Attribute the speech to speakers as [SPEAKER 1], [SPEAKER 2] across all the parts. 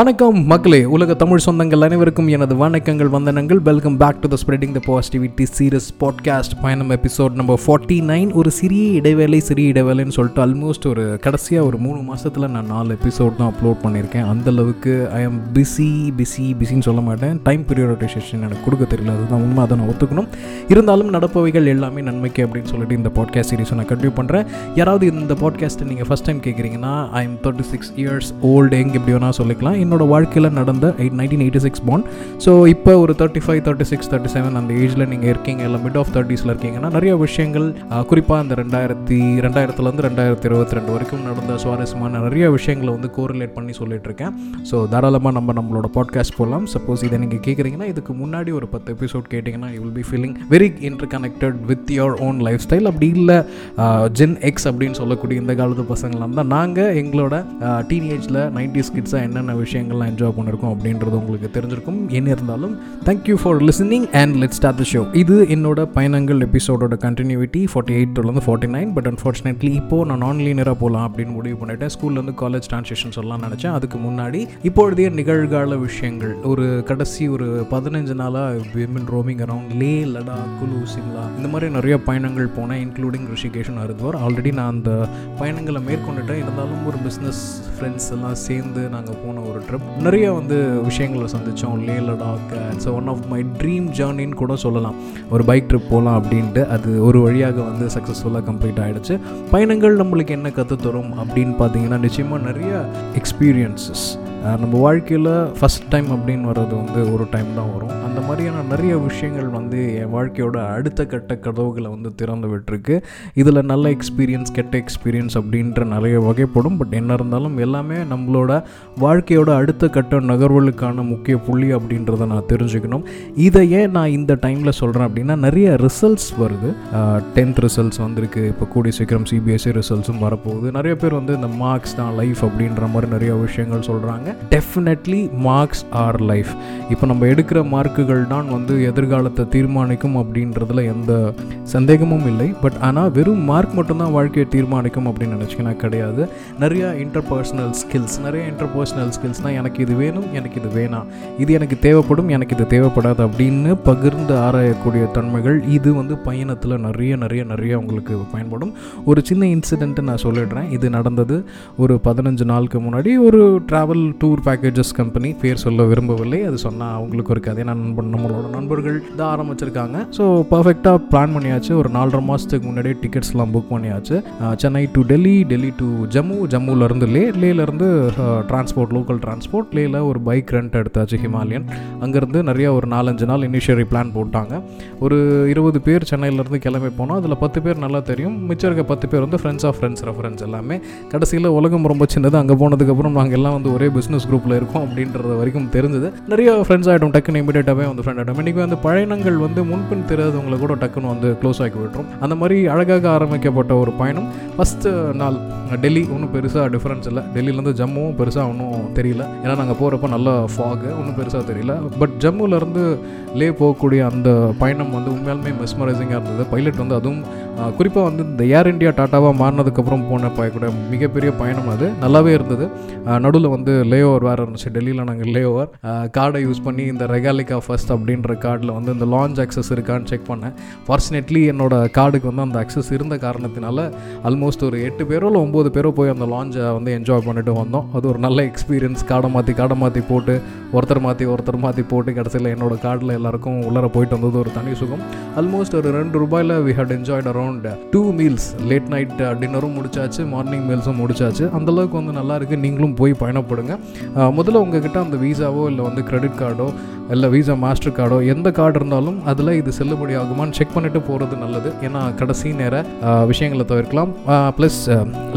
[SPEAKER 1] வணக்கம் மக்களே உலக தமிழ் சொந்தங்கள் அனைவருக்கும் எனது வணக்கங்கள் வந்தனங்கள். Welcome back to the spreading the positivity series podcast பயணம் எபிசோட் நம்பர் ஃபார்ட்டி நைன் ஒரு சிறிய இடைவேளை சிறிய இடைவேளைன்னு சொல்லிட்டு ஆல்மோஸ்ட் ஒரு கடைசியாக ஒரு மூணு மாதத்தில் நான் நாலு எபிசோட் தான் அப்லோட் பண்ணியிருக்கேன். அந்தளவுக்கு ஐ எம் பிஸி பிஸி பிஸின்னு சொல்ல மாட்டேன். டைம் பீரியோடைசேஷன் எனக்கு கொடுக்க தெரியல. அதுதான் உண்மை அதை நான் ஒத்துக்கணும். இருந்தாலும் நடப்பவைகள் எல்லாமே நன்மைக்கு அப்படின்னு சொல்லிட்டு இந்த பாட்காஸ்ட் சீரிஸை நான் கண்டினியூ பண்ணுறேன் யாராவது இந்த பாட்காஸ்ட்டை நீங்கள் first time கேட்குறீங்கன்னா I am thirty six years old எங்கே எப்படி வேணால் சொல்லிக்கலாம். என்னோட வாழ்க்கையில் நடந்த எயிட் நைன்டீன் எயிட்டி சிக்ஸ் பாண்ட் ஸோ இப்போ ஒரு thirty five thirty six thirty seven அந்த ஏஜில் நீங்கள் இருக்கீங்க இல்லை மிட் ஆஃப் தேர்ட்டிஸில் இருக்கீங்கன்னா நிறைய விஷயங்கள் குறிப்பாக அந்த ரெண்டாயிரத்தி ரெண்டாயிரத்துலேருந்து ரெண்டாயிரத்தி இருபத்தி ரெண்டு வரைக்கும் நடந்த சுவாரஸ்யமான நிறைய விஷயங்களை வந்து கோரிலேட் பண்ணி சொல்லிட்டு இருக்கேன் ஸோ தாராளமாக நம்ம நம்மளோட பாட்காஸ்ட் போகலாம் சப்போஸ் இதை நீங்கள் கேட்குறீங்கன்னா இதுக்கு முன்னாடி ஒரு பத்து எபிசோட் கேட்டிங்கன்னா you will be feeling very interconnected with your own lifestyle அப்படி இல்லை ஜென் எக்ஸ் அப்படின்னு சொல்லக்கூடிய இந்த காலத்து பசங்களாம் தான். நாங்கள் எங்களோட டீனேஜில் நைன்டி ஸ்கிட்ஸாக என்னென்ன விஷயம் விஷயங்கள்லாம் என்ஜாய் பண்ணியிருக்கோம் அப்படின்றது உங்களுக்கு தெரிஞ்சிருக்கும். என்ன இருந்தாலும் thank you for listening and let start the show இது என்னோட பயணங்கள் எபிசோடோட கண்டினியூட்டி ஃபார்ட்டி எயிட்லேருந்து ஃபார்ட்டி நைன் பட் அன்ஃபார்ச்சுனேட்லி இப்போது நான் ஆன்லைனராக போகலாம் அப்படின்னு முடிவு பண்ணிட்டேன். ஸ்கூல்லேருந்து காலேஜ் டிரான்ஸ்லேஷன் சொல்லலாம் நினச்சேன். அதுக்கு முன்னாடி இப்பொழுதைய நிகழ்கால விஷயங்கள். ஒரு கடைசி ஒரு பதினஞ்சு நாளாக women roaming around Leh Ladakh Kullu Shimla இந்த மாதிரி நிறைய பயணங்கள் போனேன் இன்க்ளூடிங் ரிஷிகேஷன் ஹரித்வார். ஆல்ரெடி நான் அந்த பயணங்களை மேற்கொண்டுட்டேன். இருந்தாலும் ஒரு பிஸ்னஸ் ஃப்ரெண்ட்ஸ் எல்லாம் சேர்ந்து நாங்கள் போன ஒரு ட்ரிப் நிறைய வந்து விஷயங்களை சந்தித்தோம் Leh Ladakh it's one of my dream ஜேர்னின்னு கூட சொல்லலாம். ஒரு பைக் ட்ரிப் போகலாம் அப்படின்ட்டு அது ஒரு வழியாக வந்து சக்ஸஸ்ஃபுல்லாக கம்ப்ளீட் ஆகிடுச்சு பயணங்கள் நம்மளுக்கு என்ன கற்றுத்தரும் அப்படின்னு பார்த்தீங்கன்னா நிச்சயமாக நிறைய எக்ஸ்பீரியன்ஸஸ் நம்ம வாழ்க்கையில் ஃபஸ்ட் டைம் அப்படின்னு வர்றது வந்து ஒரு டைம் தான் வரும். அந்த மாதிரியான நிறைய விஷயங்கள் வந்து என் வாழ்க்கையோட அடுத்த கட்ட கதவுகளை வந்து திறந்து விட்டுருக்கு. இதில் நல்ல எக்ஸ்பீரியன்ஸ் கெட்ட எக்ஸ்பீரியன்ஸ் அப்படின்ற நிறைய வகைப்படும். பட் என்ன இருந்தாலும் எல்லாமே நம்மளோட வாழ்க்கையோட அடுத்த கட்ட நகர்வுகளுக்கான முக்கிய புள்ளி அப்படின்றத நான் தெரிஞ்சுக்கணும். இதை ஏன் நான் இந்த டைமில் சொல்கிறேன் அப்படின்னா நிறைய ரிசல்ட்ஸ் வருது. டென்த் ரிசல்ட்ஸ் வந்திருக்கு. இப்போ கூடிய சீக்கிரம் சிபிஎஸ்சி ரிசல்ட்ஸும் வரப்போகுது. நிறைய பேர் வந்து இந்த மார்க்ஸ் தான் லைஃப் அப்படின்ற மாதிரி நிறைய விஷயங்கள் சொல்கிறாங்க டெஃபினெட்லி மார்க்ஸ் ஆர் லைஃப் இப்போ நம்ம எடுக்கிற மார்க்குகள் தான் வந்து எதிர்காலத்தை தீர்மானிக்கும் அப்படின்றதுல எந்த சந்தேகமும் இல்லை. பட் ஆனால் வெறும் மார்க் மட்டும்தான் வாழ்க்கையை தீர்மானிக்கும் அப்படின்னு நினச்சிக்கினா கிடையாது. நிறையா இன்டர்பர்சனல் ஸ்கில்ஸ் நிறைய இன்டர்பர்சனல் ஸ்கில்ஸ்னால் எனக்கு இது வேணும் எனக்கு இது வேணாம். இது எனக்கு தேவைப்படும் எனக்கு இது தேவைப்படாது அப்படின்னு பகிர்ந்து ஆராயக்கூடிய தன்மைகள் இது வந்து பயணத்தில் நிறைய நிறைய நிறைய உங்களுக்கு பயன்படும். ஒரு சின்ன இன்சிடென்ட்டு நான் சொல்லிடுறேன். இது நடந்தது ஒரு பதினஞ்சு நாளுக்கு முன்னாடி ஒரு ட்ராவல் டூர் பேக்கேஜஸ் கம்பெனி பேர் சொல்ல விரும்பவில்லை. அது சொன்னால் அவங்களுக்கு ஒரு கதை நண்பன் நம்மளோட நண்பர்கள் தான் ஆரம்பிச்சிருக்காங்க ஸோ பர்ஃபெக்டாக பிளான் பண்ணியாச்சு. ஒரு நாலரை மாதத்துக்கு முன்னாடியே டிக்கெட்ஸ்லாம் புக் பண்ணியாச்சு. Chennai to Delhi Delhi to Jammu. ஜம்முலேருந்து Leh லேலேருந்து டிரான்ஸ்போர்ட் லோக்கல் டிரான்ஸ்போர்ட் லேயில் ஒரு பைக் ரெண்ட் எடுத்தாச்சு ஹிமாலயன். அங்கேருந்து நிறைய ஒரு நாலஞ்சு நாள் இனிஷியரி பிளான் போட்டாங்க. ஒரு இருபது பேர் சென்னையிலேருந்து கிளம்பி போனோம் அதில் பத்து பேர் நல்லா தெரியும். மிச்சம் இருக்க பத்து பேர் வந்து ஃப்ரெண்ட்ஸ் ஆஃப் ஃப்ரெண்ட்ஸ் ரெஃபரன்ஸ் எல்லாமே. கடைசியில் உலகம் ரொம்ப சின்னது. அங்கே போனதுக்கப்புறம் நாங்கள் எல்லாம் வந்து ஒரே பிஸ்னஸ் குரூப்பில் இருக்கும் அப்படின்றது வரைக்கும் தெரிஞ்சது. நிறைய ஃப்ரெண்ட்ஸ் ஆகிட்டோம் டக்குன்னு இமீடியட்டாகவே வந்து ஃப்ரெண்ட் ஆகிட்டோம் இன்றைக்கி வந்து பயணங்கள் வந்து முன்பின் தெரியாதவங்களை கூட டக்குன்னு வந்து க்ளோஸ் ஆக்கி விட்டுரும். அந்த மாதிரி அழகாக ஆரம்பிக்கப்பட்ட ஒரு பயணம். ஃபஸ்ட்டு நாள் டெல்லி ஒன்றும் பெருசாக டிஃப்ரென்ஸ் இல்லை. டெல்லியிலேருந்து ஜம்முவும் பெருசாக ஒன்றும் தெரியல. ஏன்னா நாங்கள் போகிறப்ப நல்ல ஃபாகு ஒன்றும் பெருசாக தெரியல. பட் ஜம்முலேருந்து லே போகக்கூடிய அந்த பயணம் வந்து உண்மையாலுமே மெஸ்மரைசிங்காக இருந்தது. பைலட் வந்து அதுவும் குறிப்பாக வந்து இந்த ஏர் இண்டியா டாட்டாவாக மாறினதுக்கப்புறம் போன பயக்கூட மிகப்பெரிய பயணம் அது. நல்லாவே இருந்தது. நடுவில் வந்து லே ஓவர் வேறு இருந்துச்சு டெல்லியில் நாங்கள் லே ஓவர் கார்டை யூஸ் பண்ணி இந்த ரெகாலிகா ஃபஸ்ட் அப்படின்ற கார்டில் வந்து இந்த லான்ச் அக்சஸ் இருக்கான்னு செக் பண்ணேன். ஃபார்ச்சுனேட்லி என்னோட கார்டுக்கு வந்து அந்த அக்சஸ் இருந்த காரணத்தினால ஆல்மோஸ்ட் ஒரு எட்டு பேரோ இல்லை ஒம்பது பேரோ போய் அந்த லான்ச்சை வந்து என்ஜாய் பண்ணிட்டு வந்தோம். அது ஒரு நல்ல எக்ஸ்பீரியன்ஸ் கார்டை மாற்றி கார்டை மாற்றி போட்டு ஒருத்தர் மாற்றி ஒருத்தர் மாற்றி போட்டு கடைசியில் என்னோட கார்டில் எல்லாருக்கும் உள்ளர போயிட்டு வந்தது ஒரு தனி சுகம். ஆல்மோஸ்ட் ஒரு ரெண்டு ரூபாயில் we had enjoyed around two meals late night டின்னரும் முடிச்சாச்சு மார்னிங் மீல்ஸும் முடிச்சாச்சு. அந்தளவுக்கு வந்து நல்லா இருக்குது நீங்களும் போய் பயணப்படுங்க. முதல்ல உங்ககிட்ட அந்த வீசாவோ இல்லை வந்து கிரெடிட் கார்டோ இல்லை வீசா மாஸ்டர் கார்டோ எந்த கார்டு இருந்தாலும் அதில் இது செல்லுபடி ஆகுமான்னு செக் பண்ணிவிட்டு போகிறது நல்லது. ஏன்னா கடைசி நேர விஷயங்களை தவிர்க்கலாம். Plus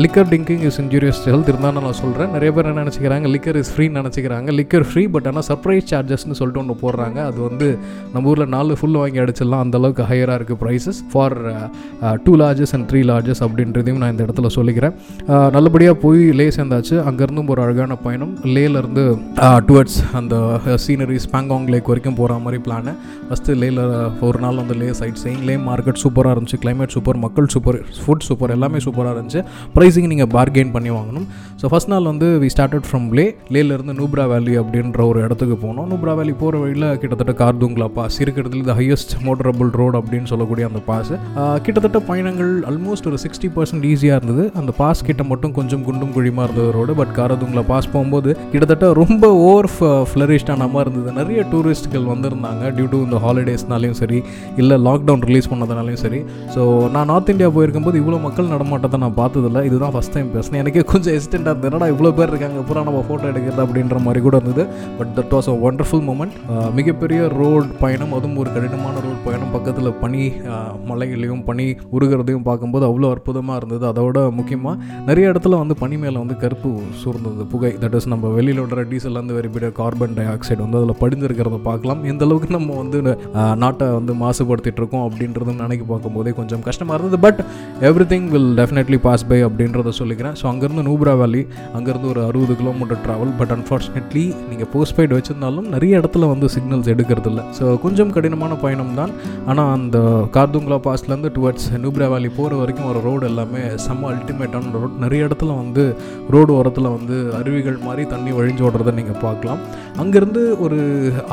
[SPEAKER 1] liquor drinking is injurious health இருந்தாலும் நான் சொல்கிறேன் நிறைய பேர் என்ன நினச்சிக்கிறாங்க லிக்கர் இஸ் ஃப்ரீன்னு நினச்சிக்கிறாங்க. லிக்கர் ஃப்ரீ பட் ஆனால் சர்ப்ரைஸ் சார்ஜஸ்னு சொல்லிட்டு ஒன்று போடுறாங்க. அது வந்து நம்ம ஊரில் நாலு ஃபுல் வாங்கி அடிச்சிடலாம். அந்தளவுக்கு ஹையராக இருக்குது prices for two larges and three larges அப்படின்றதையும் நான் இந்த இடத்துல சொல்லிக்கிறேன். நல்லபடியாக போய் லே சேர்ந்தாச்சு. அங்கேருந்தும் ஒரு அழகான பயணம். லேலேருந்து டுவர்ட்ஸ் அந்த சீனரிஸ் பேங்காங் லேக் வரைக்கும் போகிற மாதிரி பிளானு ஃபஸ்ட்டு லேயில் ஒரு நாள் வந்து Leh sightseeing Leh market சூப்பராக இருந்துச்சு கிளைமேட் சூப்பர் மக்கள் சூப்பர் ஃபுட் சூப்பர் எல்லாமே சூப்பராக இருந்துச்சு. ப்ரைஸிங் நீங்கள் பார்கெயின் பண்ணி வாங்கணும். ஸோ ஃபஸ்ட் நாள் வந்து வி ஸ்டார்டட் ஃப்ரம் லே லேலேருந்து நூப்ரா வேலி அப்படின்ற ஒரு இடத்துக்கு போனோம். நூப்ரா வேலி போகிற வழியில் கிட்டத்தட்ட கார்துங்லா பாஸ் இருக்கிறதுல த ஹையஸ்ட் மோட்டரபிள் ரோடு அப்படின்னு சொல்லக்கூடிய அந்த பாஸ் கிட்டத்தட்ட பயணங்கள் ஆல்மோஸ்ட் ஒரு சிக்ஸ்டி பர்சன்ட் ஈஸியாக இருந்தது. அந்த பாஸ் கிட்ட மட்டும் கொஞ்சம் குண்டும் குழிமா இருந்தது ரோடு பட் காரதுங்களா பாஸ் போகும்போது கிட்டத்தட்ட ரொம்ப ஓவர் ஃப்ளரிஷ்டான மாதிரி இருந்தது. நிறைய டூரிஸ்ட்கள் வந்திருந்தாங்க டியூ டு இந்த ஹாலிடேஸ்னாலையும் சரி இல்லை லாக்டவுன் ரிலீஸ் பண்ணதுனாலையும் சரி. ஸோ நான் நார்த் இந்தியா போயிருக்கும்போது இவ்வளோ மக்கள் நடமாட்டத்தை நான் பார்த்ததில்ல. இதுதான் ஃபஸ்ட் டைம் பேசினேன். எனக்கே கொஞ்சம் எக்ஸ்டெண்டாக இருந்தது. என்னடா இவ்வளோ பேர் இருக்காங்க? பூரா நம்ம ஃபோட்டோ எடுக்கிறது அப்படின்ற மாதிரி கூட இருந்தது. But that was a wonderful moment மிகப்பெரிய ரோடு பயணம் அதுவும் ஒரு கடினமான ரோடு பயணம். பக்கத்தில் பனி மலைகளையும் பனி உருகிறதையும் பார்க்கும்போது அவ்வளோ அற்புதமாக இருந்தது. அதோட முக்கியமாக நிறைய இடத்துல வந்து பனி மேலே வந்து கருப்பு சூர்ந்தது புகை. தட் இஸ் நம்ம வெளியில் விடுற டீசல்லேருந்து வந்து கார்பன் டை ஆக்சைடு வந்து அதில் படிஞ்சிருக்கிறத பார்க்கலாம். எந்த அளவுக்கு நம்ம வந்து நாட்டை வந்து மாசுபடுத்திட்டு இருக்கோம் அப்படின்றதும் நினைக்க பார்க்கும்போதே கொஞ்சம் கஷ்டமாக இருந்தது. But everything will definitely pass by அப்படின்றத சொல்லிக்கிறேன். ஸோ அங்கேருந்து நூப்ரா வேலி அங்கேருந்து ஒரு அறுபது கிலோமீட்டர் ட்ராவல் பட் அன்ஃபார்ச்சுனேட்லி நீங்கள் போஸ்ட் பெய்டு வச்சுருந்தாலும் நிறைய இடத்துல வந்து சிக்னல்ஸ் எடுக்கிறது இல்லை ஸோ கொஞ்சம் கடினமான பயணம் தான். ஆனால் அந்த கார்துங்களா பாஸ்லேருந்து டுவர்ட்ஸ் நூப்ரா வேலி போகிற வரைக்கும் ஒரு ரோடு எல்லாமே செம்ம அல்டிமேட்டான ரோட் நிறைய இடத்துல வந்து ரோடு ஓரத்தில் வந்து அருவிகள் மாதிரி தண்ணி வழிஞ்சு ஓடுறதை நீங்கள் பார்க்கலாம். அங்கேருந்து ஒரு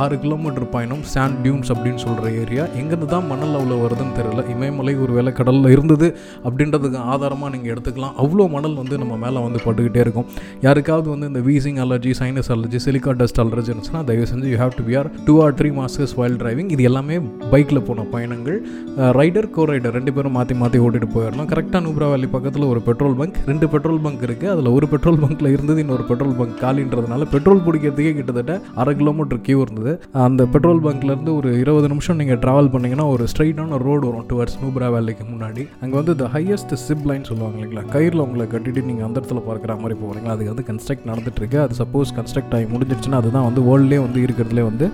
[SPEAKER 1] ஆறு கிலோமீட்டர் பயணம் சாண்ட் டியூன்ஸ் அப்படின்னு சொல்கிற ஏரியா. எங்கேருந்து தான் மணல் அவ்வளோ வருதுன்னு தெரியல. இமயமலை ஒரு வேலை கடலில் இருந்தது அப்படின்றதுக்கு ஆதாரமாக நீங்கள் எடுத்துக்கலாம். அவ்வளோ மணல் வந்து நம்ம மேலே வந்து பட்டுக்கிட்டே இருக்கும். யாருக்காவது வந்து இந்த wheezing allergy sinus allergy silica dust allergy இருந்துச்சுன்னா தயவு செஞ்சு you have to bear two or three masters while driving இது எல்லாமே பைக்கில் போன பயணங்கள். ரைடர் கோ ரைடர் ரெண்டு பேரும் மாற்றி மாற்றி ஓட்டிட்டு போயிடணும் கரெக்டாக நூப்ரா வேலி பக்கத்தில் ஒரு பெட்ரோல் பங்க் ரெண்டு பெட்ரோல் பங்க் இருக்குது அதில் ஒரு பெட்ரோல் பங்க்கில் இருந்தது இன்னொரு பெட்ரோல் பங்க் காலின்றதுனால பெட்ரோல் பிடிக்கிறதுக்கே கிட்டத்தட்ட அரை கிலோமீட்டர் கியூ இருந்தது. அந்த பெட்ரோல் பங்க்லேருந்து ஒரு இருபது நிமிஷம் நீங்கள் ட்ராவல் பண்ணிங்கன்னா ஒரு ஸ்ட்ரைட்டான ரோடு வரும் டுவர்ட்ஸ் நூப்ரா வேலிக்கு முன்னாடி. அங்கே வந்து த ஹையஸ்ட் சிப் லைன் சொல்லுவாங்க இல்லைங்களா? கயிறில் உங்களை கட்டிட்டு நீங்கள் அந்த இடத்துல பார்க்குற மாதிரி போகிறீங்களா அதுக்கு வந்து கன்ஸ்ட்ரக்ட் நடந்துட்டுருக்கு அது சப்போஸ் கன்ஸ்ட்ரக்ட் ஆகி முடிஞ்சிருச்சுன்னா அதுதான் வந்து வேர்ல்ட்லேயே வந்து இருக்கிறதுலே வந்து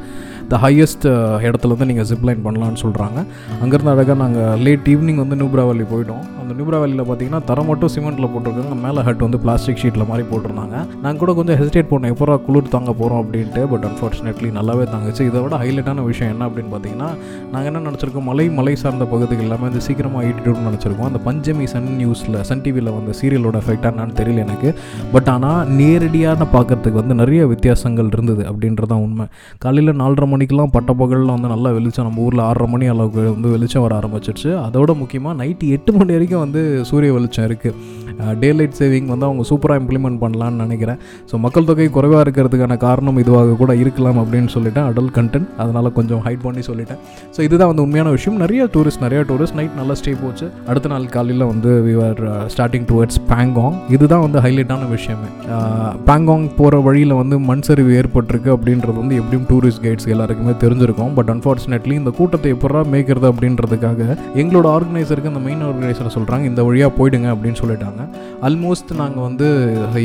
[SPEAKER 1] த ஹையஸ்ட் இடத்துல வந்து நீங்கள் ஜிப் லைன் பண்ணலாம்னு சொல்கிறாங்க அங்கேருந்து அழகாக நாங்கள் லேட் ஈவினிங் வந்து நியூப்ரா வேலி போயிட்டோம். அந்த நியூப்ரா வேலியில் பார்த்தீங்கன்னா தரம் மட்டும் சிமெண்ட்டில் போட்டிருக்காங்க. மேலே ஹட் வந்து பிளாஸ்டிக் ஷீட்டில் மாதிரி போட்டிருந்தாங்க. நாங்கள் கூட கொஞ்சம் கொஞ்சம் ஹெசிடேட் பண்ணோம் எப்போ குளிர் தாங்க போகிறோம் அப்படின்ட்டு பட் அன்ஃபார்ச்சுனேட்லி நல்லாவே தாங்குச்சு. இதை விட ஹைலைட்டான விஷயம் என்ன அப்படின்னு பார்த்தீங்கன்னா நாங்கள் என்ன நினச்சிருக்கோம்? மலை மலை சார்ந்த பகுதிகள் எல்லாமே வந்து சீக்கிரமாக ஈட்டிடும்னு நினச்சிருக்கோம். அந்த பஞ்சமி சன் நியூஸில் சன் டிவியில் வந்த சீரியலோட எஃபெக்டாக என்னன்னு தெரியல எனக்கு. பட் ஆனால் நேரடியான பார்க்கறதுக்கு வந்து நிறைய வித்தியாசங்கள் இருந்தது அப்படின்றதான் உண்மை. காலையில் நாலரை மணிக்கெலாம் பட்டப்பகலில் வந்து நல்லா வெளிச்சம் நம்ம ஊரில் ஆறரை மணி அளவுக்கு வந்து வெளிச்சம் வர ஆரம்பிச்சிருச்சு. அதோட முக்கியமாக நைட்டு எட்டு மணி வரைக்கும் வந்து சூரிய வெளிச்சம் இருக்குது டே லைட் சேவிங் வந்து அவங்க சூப்பராக இம்ப்ளிமெண்ட் பண்ணலான்னு நினைக்கிறேன். ஸோ மக்கள் தொகை குறைவாக இருக்கிறதுக்கான காரணம் இதுவாக கூட இருக்கலாம் அப்படின்னு சொல்லிட்டேன். அடல் கண்டென்ட் அதனால் கொஞ்சம் ஹைட் பண்ணி சொல்லிட்டேன். ஸோ இதுதான் வந்து உண்மையான விஷயம். நிறைய டூரிஸ்ட் நிறைய டூரிஸ்ட் நைட் நல்லா ஸ்டே போச்சு. அடுத்த நாள் காலையில் வந்து விவர் ஸ்டார்டிங் டுவர்ட்ஸ் பேங்காங் இதுதான் வந்து ஹைலைட்டான விஷயமே. Uh, பேங்காங் போகிற வழியில் வந்து மண் சரிவு ஏற்பட்டிருக்கு அப்படின்றது வந்து எப்படியும் டூரிஸ்ட் கைட்ஸ் எல்லாருக்குமே தெரிஞ்சிருக்கும். பட் அன்ஃபார்ச்சுனேட்லி இந்த கூட்டத்தை எப்படா மேய்க்கிறது அப்படின்றதுக்காக எங்களோட ஆர்கனைசருக்கு அந்த மெயின் ஆர்கனைசரை சொல்கிறாங்க இந்த வழியாக போயிடுங்க அப்படின்னு சொல்லிட்டாங்க. ஆல்மோஸ்ட் நாங்கள் வந்து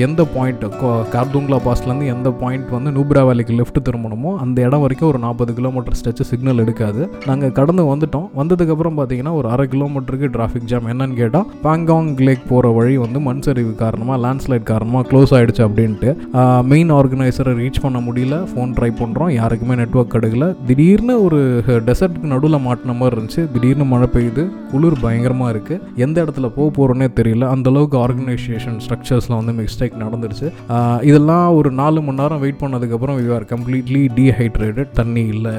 [SPEAKER 1] எந்த பாயிண்ட் தூங்லா பாஸ்லேருந்து எந்த பாயிண்ட் வந்து நூப்ரா வேலிக்கு லெஃப்ட் திரும்பணுமோ அந்த இடம் வரைக்கும் ஒரு நாற்பது கிலோமீட்டர் ஸ்ட்ரெச்சு சிக்னல் எடுக்காது. நாங்கள் கடந்து வந்துட்டோம். வந்ததுக்கப்புறம் பார்த்தீங்கன்னா ஒரு அரை கிலோமீட்டருக்கு டிராஃபிக் ஜாம் என்னன்னு கேட்டால் பாங்காங் லேக் போகிற வழி வந்து மண் சரிவு காரணமாக லேண்ட்ஸ்லைட் காரணமாக க்ளோஸ் ஆகிடுச்சு அப்படின்ட்டு மெயின் ஆர்கனைசரை ரீச் பண்ண முடியல. ஃபோன் ட்ரை பண்ணுறோம் யாருக்குமே நெட்ஒர்க் கிடைக்கல. திடீர்னு ஒரு டெசர்ட்டுக்கு நடுவில் மாட்டின மாதிரி இருந்துச்சு. திடீர்னு மழை பெய்யுது. குளிர் பயங்கரமாக இருக்குது எந்த இடத்துல போக போகிறோன்னே தெரியல. அந்தளவுக்கு ஆர்கனைசேஷன் ஸ்ட்ரக்சர்ஸில் வந்து மிஸ்டேக் நடந்துருச்சு. இதில் இதெல்லாம் ஒரு நாலு மணி நேரம் வெயிட் பண்ணதுக்கப்புறம் யூ ஆர் கம்ப்ளீட்லி டீஹைட்ரேட்டட் தண்ணி இல்லை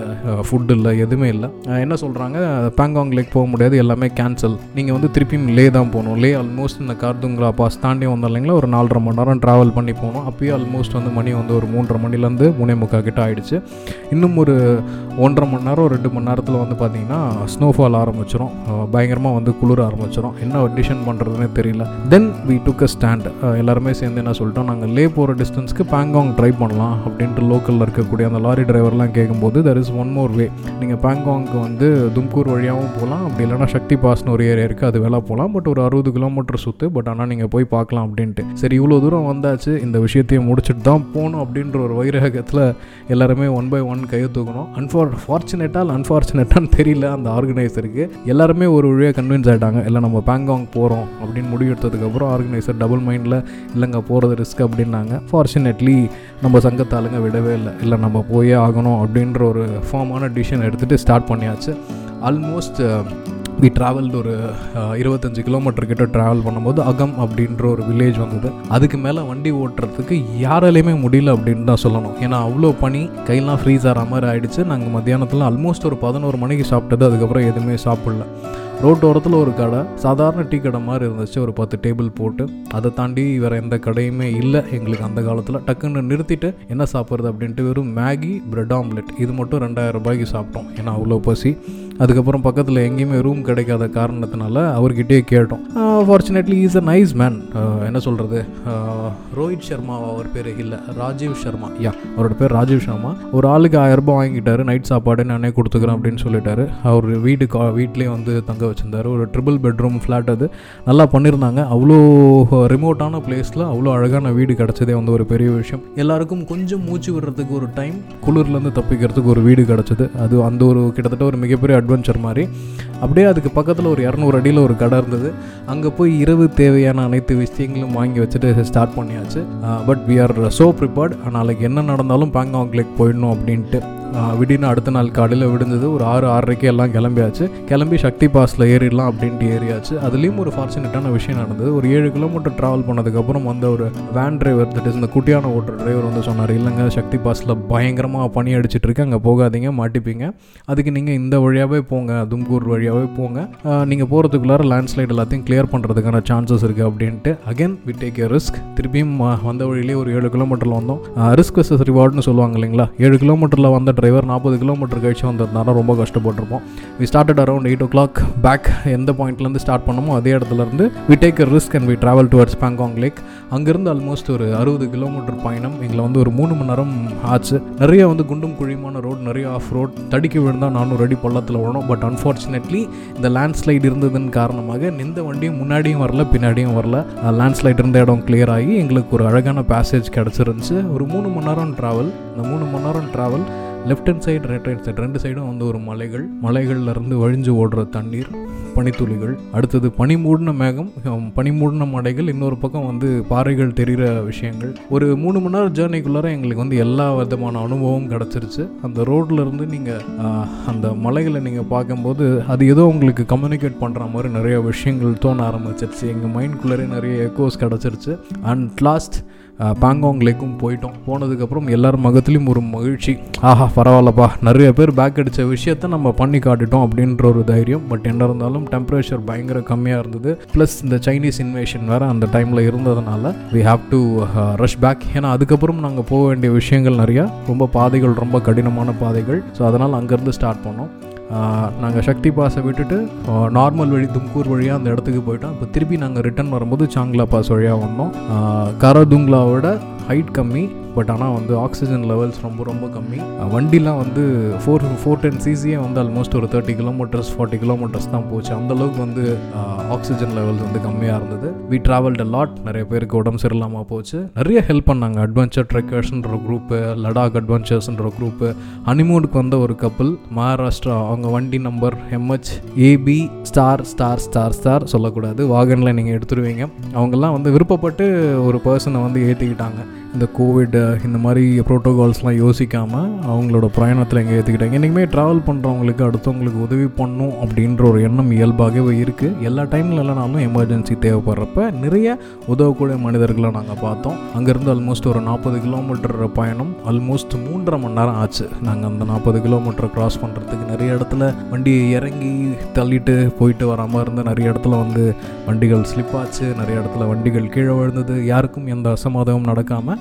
[SPEAKER 1] ஃபுட் இல்லை எதுவுமே இல்லை. என்ன சொல்கிறாங்க பேங்காங் லேக் போக முடியாது எல்லாமே கேன்சல் நீங்கள் வந்து திருப்பியும் லே தான் போகணும். லே ஆல்மோஸ்ட் இந்த கார்துங்களா பாஸ் தாண்டி வந்தோம் இல்லைங்களா ஒரு நாலரை மணி நேரம் ட்ராவல் பண்ணி போகணும். அப்போயே ஆல்மோஸ்ட் வந்து மணி வந்து ஒரு மூன்றரை மணிலேருந்து மூணே முக்கால் கிட்ட ஆயிடுச்சு. இன்னும் ஒரு ஒன்றரை மணி நேரம் ரெண்டு மணி நேரத்தில் வந்து பார்த்தீங்கன்னா ஸ்னோஃபால் ஆரம்பிச்சிடும் பயங்கரமாக வந்து குளிர ஆரம்பிச்சிடும் என்ன டிசிஷன் பண்ணுறதுனே தெரியல. Then we took a stand எல்லாருமே சேர்ந்து என்ன சொல்லிட்டோம்? நாங்கள் லே போகிற டிஸ்டன்ஸ்க்கு பேங்காங் ட்ரை பண்ணலாம் அப்படின்ட்டு லோக்கலில் இருக்கக்கூடிய அந்த லாரி டிரைவர்லாம் கேட்கும்போது there is one more way நீங்கள் பேங்காங்க்கு வந்து தும்கூர் வழியாகவும் போகலாம் அப்படி இல்லைனா சக்தி பாஸ்னு ஒரு ஏரியா இருக்குது அது வேலை போகலாம் பட் ஒரு அறுபது கிலோமீட்டர் சுற்று பட் ஆனால் நீங்கள் போய் பார்க்கலாம் அப்படின்ட்டு. சரி இவ்வளோ தூரம் வந்தாச்சு. இந்த விஷயத்தையும் முடிச்சுட்டு தான் போகணும் அப்படின்ற ஒரு வைரகத்தில் எல்லாருமே ஒன் பை ஒன் கையை தூக்கணும். அன்ஃபார் ஃபார்ச்சுனேட்டாக அன்ஃபார்ச்சுனேட்டான்னு தெரியல. அந்த ஆர்கனைசருக்கு எல்லாருமே ஒரு வழியாக கன்வின்ஸ் ஆகிட்டாங்க இல்லை நம்ம பேங்காங் போகிறோம் அப்படின்னு முடிவெடுத்ததுக்கப்புறம் ஆர்கனைசர் டபுள் மைண்டில் இல்லைங்க போகிறது ரிஸ்க் அப்படின்னாங்க. அன்ஃபார்ச்சுனேட்லி நம்ம சங்கத்தாளுங்க விடவே இல்லை. இல்லை நம்ம போயே ஆகணும் அப்படின்ற ஒரு ஃபார்மான டிசிஷன் எடுத்துகிட்டு ஸ்டார்ட் பண்ணியாச்சு. ஆல்மோஸ்ட் வி ட்ராவல்டு ஒரு இருபத்தஞ்சி இருபத்தஞ்சு கிலோமீட்டர் கிட்ட ட்ராவல் பண்ணும்போது அகம் அப்படின்ற ஒரு வில்லேஜ் வந்தது. அதுக்கு மேலே வண்டி ஓட்டுறதுக்கு யாராலையுமே முடியல அப்படின்னு தான் சொல்லணும். ஏன்னா அவ்வளோ பனி கையெல்லாம் ஃப்ரீஸ் ஆகிற மாதிரி ஆகிடுச்சு நாங்கள் மத்தியானத்தில் ஆல்மோஸ்ட் ஒரு பதினோரு மணிக்கு சாப்பிட்டது. அதுக்கப்புறம் எதுவுமே சாப்பிடல. ரோட்டோரத்தில் ஒரு கடை சாதாரண டீ கடை மாதிரி இருந்துச்சு. ஒரு பத்து டேபிள் போட்டு அதை தாண்டி வேறு எந்த கடையுமே இல்லை. எங்களுக்கு அந்த காலத்தில் டக்குன்னு நிறுத்திட்டு என்ன சாப்பிட்றது அப்படின்ட்டு வெறும் மேகி பிரெட் ஆம்லெட் இது மட்டும் ரெண்டாயிரம் ரூபாய்க்கு சாப்பிட்டோம். ஏன்னா அவ்வளோ பசி. அதுக்கப்புறம் பக்கத்தில் எங்கேயுமே ரூம் கிடைக்காத காரணத்தினால அவர்கிட்டயே கேட்டோம். Fortunately is a nice man என்ன சொல்கிறது ரோஹித் சர்மா அவர் பேர் இல்லை ராஜீவ் சர்மா. யா அவரோட பேர் ராஜீவ் சர்மா. ஒரு ஆளுக்கு ஆயிரரூபா ரூபாய் வாங்கிட்டாரு நைட் சாப்பாடு நானே கொடுத்துக்கிறேன் அப்படின்னு சொல்லிட்டாரு. அவர் வீடு கா வீட்லேயே வந்து தங்க வச்சிருந்தாரு. ஒரு ட்ரிபிள் பெட்ரூம் ஃப்ளாட் அது. நல்லா பண்ணியிருந்தாங்க அவ்வளோ ரிமோட்டான பிளேஸில் அவ்வளோ அழகான வீடு கிடச்சதே வந்து ஒரு பெரிய விஷயம். எல்லாருக்கும் கொஞ்சம் மூச்சு விடுறதுக்கு ஒரு டைம் குளிர்லேருந்து தப்பிக்கிறதுக்கு ஒரு வீடு கிடச்சிது. அது அந்த ஒரு கிட்டத்தட்ட ஒரு மிகப்பெரிய அட்வென்ச்சர் மாதிரி. அப்படியே அதுக்கு பக்கத்தில் ஒரு இரநூறு அடியில் ஒரு கடை இருந்தது. அங்கே போய் இரவு தேவையான அனைத்து விஷயங்களும் வாங்கி வச்சுட்டு ஸ்டார்ட் பண்ணியாச்சு. But we are so prepared நாளைக்கு என்ன நடந்தாலும் பேங்காக் லேக் போயிடணும் அப்படின்ட்டு. ஆஹ் விடின்னு அடுத்த நாள் காலையில் விடுந்தது ஒரு ஆறு ஆறரைக்கு எல்லாம் கிளம்பியாச்சு. கிளம்பி சக்தி பாஸில் ஏறிடலாம் அப்படின்ட்டு ஏறியாச்சு. அதுலேயும் ஒரு ஃபார்ச்சுனேட்டான விஷயம் நடந்தது. ஒரு ஏழு கிலோமீட்டர் ட்ராவல் பண்ணதுக்கப்புறம் வந்த ஒரு வேன் டிரைவர் தட் இஸ் இந்த குட்டியான ஓட்டுற டிரைவர் வந்து சொன்னார் இல்லைங்க சக்தி பாஸில் பயங்கரமாக பனி அடிச்சிட்ருக்கு அங்கே போகாதீங்க மாட்டிப்பீங்க. அதுக்கு நீங்கள் இந்த வழியாகவே போங்க தும்கூர் வழியாகவே போங்க. நீங்கள் போகிறதுக்குள்ளார லேண்ட்ஸ்லைட் எல்லாத்தையும் கிளியர் பண்ணுறதுக்கான சான்சஸ் இருக்குது அப்படின்ட்டு. Again we take a risk திருப்பியும் வந்த வழியிலே ஒரு ஏழு கிலோமீட்டரில் வந்தோம். ரிஸ்க் வெர்சஸ் ரிவார்டுன்னு சொல்லுவாங்க இல்லைங்களா? ஏழு கிலோமீட்டரில் வந்த டிரைவர் நாற்பது கிலோமீட்டர் கழிச்சு வந்ததுனால ரொம்ப கஷ்டப்பட்டிருப்போம். We started around eight o'clock back எந்த பாயிண்ட்லேருந்து ஸ்டார்ட் பண்ணமோ அதே இடத்துலேருந்து we take a risk and we travel towards Pangong lake அங்கேருந்து ஆல்மோஸ்ட் ஒரு அறுபது கிலோமீட்டர் பயணம். எங்களை வந்து ஒரு மூணு மணி நேரம் ஆச்சு. நிறைய வந்து குண்டும் குழியுமான ரோடு நிறைய ஆஃப் ரோட் தடிக்கி விழுந்தால் நானும் ரெடி பள்ளத்தில் விழணும் பட் அன்ஃபார்ச்சுனேட்லி இந்த லேண்ட்ஸ்லைட் இருந்ததன் காரணமாக எந்த வண்டியும் முன்னாடியும் வரல பின்னாடியும் வரல. லேண்ட்ஸ்லைட் இருந்த இடம் கிளியர் ஆகி எங்களுக்கு ஒரு அழகான பேசேஜ் கிடச்சிருந்துச்சு. ஒரு மூணு மணி நேரம் ட்ராவல் இந்த மூணு மணி நேரம் travel left hand side right hand side ரெண்டு சைடும் வந்து ஒரு மலைகள். மலைகள்லேருந்து வழிஞ்சு ஓடுற தண்ணீர் பனித்துளிகள். அடுத்தது பனி மூடின மேகம் பனி மூடின மலைகள். இன்னொரு பக்கம் வந்து பாறைகள் தெரிகிற விஷயங்கள். ஒரு மூணு மணி நேரம் ஜேர்னிக்குள்ளார எங்களுக்கு வந்து எல்லா விதமான அனுபவம் கிடச்சிருச்சு. அந்த ரோட்டில் இருந்து நீங்கள் அந்த மலைகளை நீங்கள் பார்க்கும்போது அது ஏதோ உங்களுக்கு கம்யூனிகேட் பண்ணுற மாதிரி நிறைய விஷயங்கள் தோண ஆரம்பிச்சிருச்சு. எங்கள் மைண்ட்குள்ளரே நிறைய எக்கோஸ் கிடச்சிருச்சு. அண்ட் லாஸ்ட் பாங்காங் லேக்கும் போயிட்டோம். போனதுக்கப்புறம் எல்லார் முகத்துலேயும் ஒரு மகிழ்ச்சி. ஆஹா பரவாயில்லப்பா. நிறைய பேர் பேக் அடித்த விஷயத்த நம்ம பண்ணி காட்டிட்டோம் அப்படின்ற ஒரு தைரியம். பட் என்ன இருந்தாலும் டெம்பரேச்சர் பயங்கர கம்மியாக இருந்தது. ப்ளஸ் இந்த சைனீஸ் இன்வேஷன் வேறு அந்த டைமில் இருந்ததுனால we have to rush back ஏன்னா அதுக்கப்புறம் நாங்கள் போக வேண்டிய விஷயங்கள் நிறையா. ரொம்ப பாதைகள் ரொம்ப கடினமான பாதைகள். ஸோ அதனால் அங்கேருந்து ஸ்டார்ட் பண்ணோம். நாங்கள் சக்தி பாஸை விட்டுட்டு நார்மல் வழி தும்கூர் வழியாக அந்த இடத்துக்கு போயிட்டோம். இப்போ திருப்பி நாங்கள் ரிட்டர்ன் வரும்போது சாங்லா பாஸ் வழியாக வந்தோம். கரதுங்லாவோட ஹைட் கம்மி பட் ஆனால் வந்து ஆக்சிஜன் லெவல்ஸ் ரொம்ப ரொம்ப கம்மி. வண்டிலாம் வந்து ஃபோர் ஃபோர் டென் சிசியே வந்து ஆல்மோஸ்ட் ஒரு தேர்ட்டி கிலோமீட்டர்ஸ் ஃபார்ட்டி கிலோமீட்டர்ஸ் தான் போச்சு. அந்தளவுக்கு வந்து ஆக்சிஜன் லெவல்ஸ் வந்து கம்மியாக இருந்தது. வி ட்ராவல்ட் லாட் நிறைய பேருக்கு உடம்பு சரியில்லாமல் போச்சு. நிறைய ஹெல்ப் பண்ணாங்க. அட்வென்ச்சர் ட்ரெக்கர்ஸ்ன்ற குரூப்பு லடாக் அட்வென்ச்சர்ஸ்ன்ற குரூப்பு ஹனிமூனுக்கு வந்த ஒரு கப்பல் மகாராஷ்டிரா அவங்க வண்டி number MH AB star star star star சொல்லக்கூடாது. வாகனில் நீங்கள் எடுத்துருவீங்க. அவங்கெல்லாம் வந்து விருப்பப்பட்டு ஒரு பர்சனை வந்து ஏற்றிக்கிட்டாங்க இந்த கோவிட் இந்த மாதிரி ப்ரோட்டோகால்ஸ்லாம் யோசிக்காமல் அவங்களோட பிரயாணத்தில் எங்கே ஏற்றுக்கிட்டாங்க என்றைக்குமே ட்ராவல் பண்ணுறவங்களுக்கு அடுத்தவங்களுக்கு உதவி பண்ணும் அப்படின்ற ஒரு எண்ணம் இயல்பாகவே இருக்குது எல்லா டைமில் இல்லைனாலும் எமர்ஜென்சி தேவைப்படுறப்ப நிறைய உதவக்கூடிய மனிதர்களை நாங்கள் பார்த்தோம். அங்கேருந்து ஆல்மோஸ்ட் ஒரு நாற்பது கிலோமீட்டர் பயணம் ஆல்மோஸ்ட் மூன்றரை மணி நேரம் ஆச்சு. நாங்கள் அந்த நாற்பது கிலோமீட்டர் கிராஸ் பண்ணுறதுக்கு நிறைய இடத்துல வண்டியை இறங்கி தள்ளிட்டு போயிட்டு வராமல் இருந்து நிறைய இடத்துல வந்து வண்டிகள் ஸ்லிப் ஆச்சு. நிறைய இடத்துல வண்டிகள் கீழே விழுந்தது. யாருக்கும் எந்த அசமாதமும் நடக்காமல்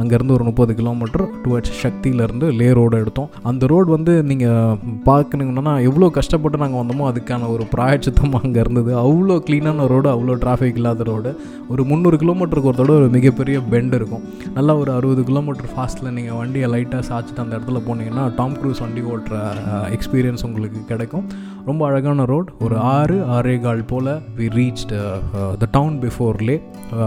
[SPEAKER 1] அங்கேருந்து ஒரு முப்பது கிலோமீட்டர் டுவர்ட்ஸ் சக்தியிலேருந்து லே ரோடு எடுத்தோம். அந்த ரோடு வந்து நீங்கள் பார்க்கணுங்கன்னா எவ்வளோ கஷ்டப்பட்டு நாங்கள் வந்தோமோ அதுக்கான ஒரு பிராயச்சித்தம் அங்கே இருந்தது. அவ்வளோ க்ளீனான ரோடு அவ்வளோ டிராஃபிக் இல்லாத ரோடு ஒரு முந்நூறு கிலோமீட்டருக்கு ஒருத்தோட ஒரு மிகப்பெரிய பெண்ட் இருக்கும். நல்லா ஒரு அறுபது கிலோமீட்டர் ஃபாஸ்ட்டில் நீங்கள் வண்டியை லைட்டாக சாய்ச்சிட்டு அந்த இடத்துல போனீங்கன்னா டாம் க்ரூஸ் வண்டி ஓட்டுற எக்ஸ்பீரியன்ஸ் உங்களுக்கு கிடைக்கும். ரொம்ப அழகான ரோட் ஒரு ஆறு ஆறே கால் போல் we reached the town before Leh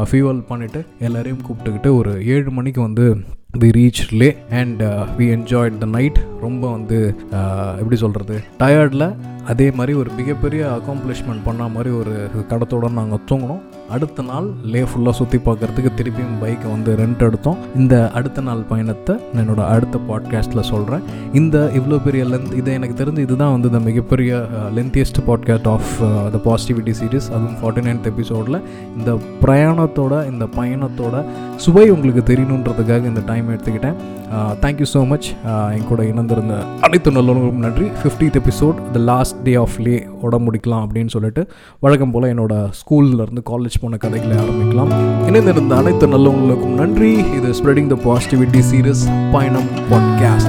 [SPEAKER 1] fuel பண்ணிவிட்டு எல்லாரையும் கூப்பிட்டுக்கிட்டு ஒரு ஏழு மணிக்கு வந்து we reach Leh and we enjoyed the night ரொம்ப வந்து uh, எப்படி சொல்கிறது டயர்டில் அதே மாதிரி ஒரு மிகப்பெரிய அக்காம்ப்ளிஷ்மெண்ட் பண்ண மாதிரி ஒரு கடத்தோடு நாங்கள் தூங்கினோம். அடுத்த நாள் லே ஃபுல்லாக சுற்றி பார்க்குறதுக்கு திருப்பியும் பைக்கை வந்து ரெண்ட் எடுத்தோம். இந்த அடுத்த நாள் பயணத்தை நான் என்னோட அடுத்த பாட்காஸ்ட்டில் சொல்கிறேன் இந்த இவ்வளோ பெரிய லென்த் இதை எனக்கு தெரிஞ்சு இதுதான் வந்து இந்த மிகப்பெரிய lengthiest podcast of the positivity series அதுவும் ஃபார்ட்டி நைன்த் எபிசோடில் இந்த பிரயாணத்தோட இந்த பயணத்தோட சுவை உங்களுக்கு தெரியணுன்றதுக்காக இந்த டைம் எடுத்துக்கிட்டேன். தேங்க்யூ ஸோ மச் என் கூட இணைந்திருந்த அனைத்து நல்லவர்களுக்கும் நன்றி. Fiftieth episode the last day of Leh உடம்பு முடிக்கலாம் அப்படின்னு சொல்லிட்டு வழக்கம் போல் என்னோட ஸ்கூல்லேருந்து காலேஜ் போன கதைகளை ஆரம்பிக்கலாம். இணைந்திருந்த அனைத்து நல்லவங்களுக்கும் நன்றி. இது ஸ்ப்ரெடிங் த பாசிட்டிவிட்டி சீரியஸ் பயணம் பாட்காஸ்ட்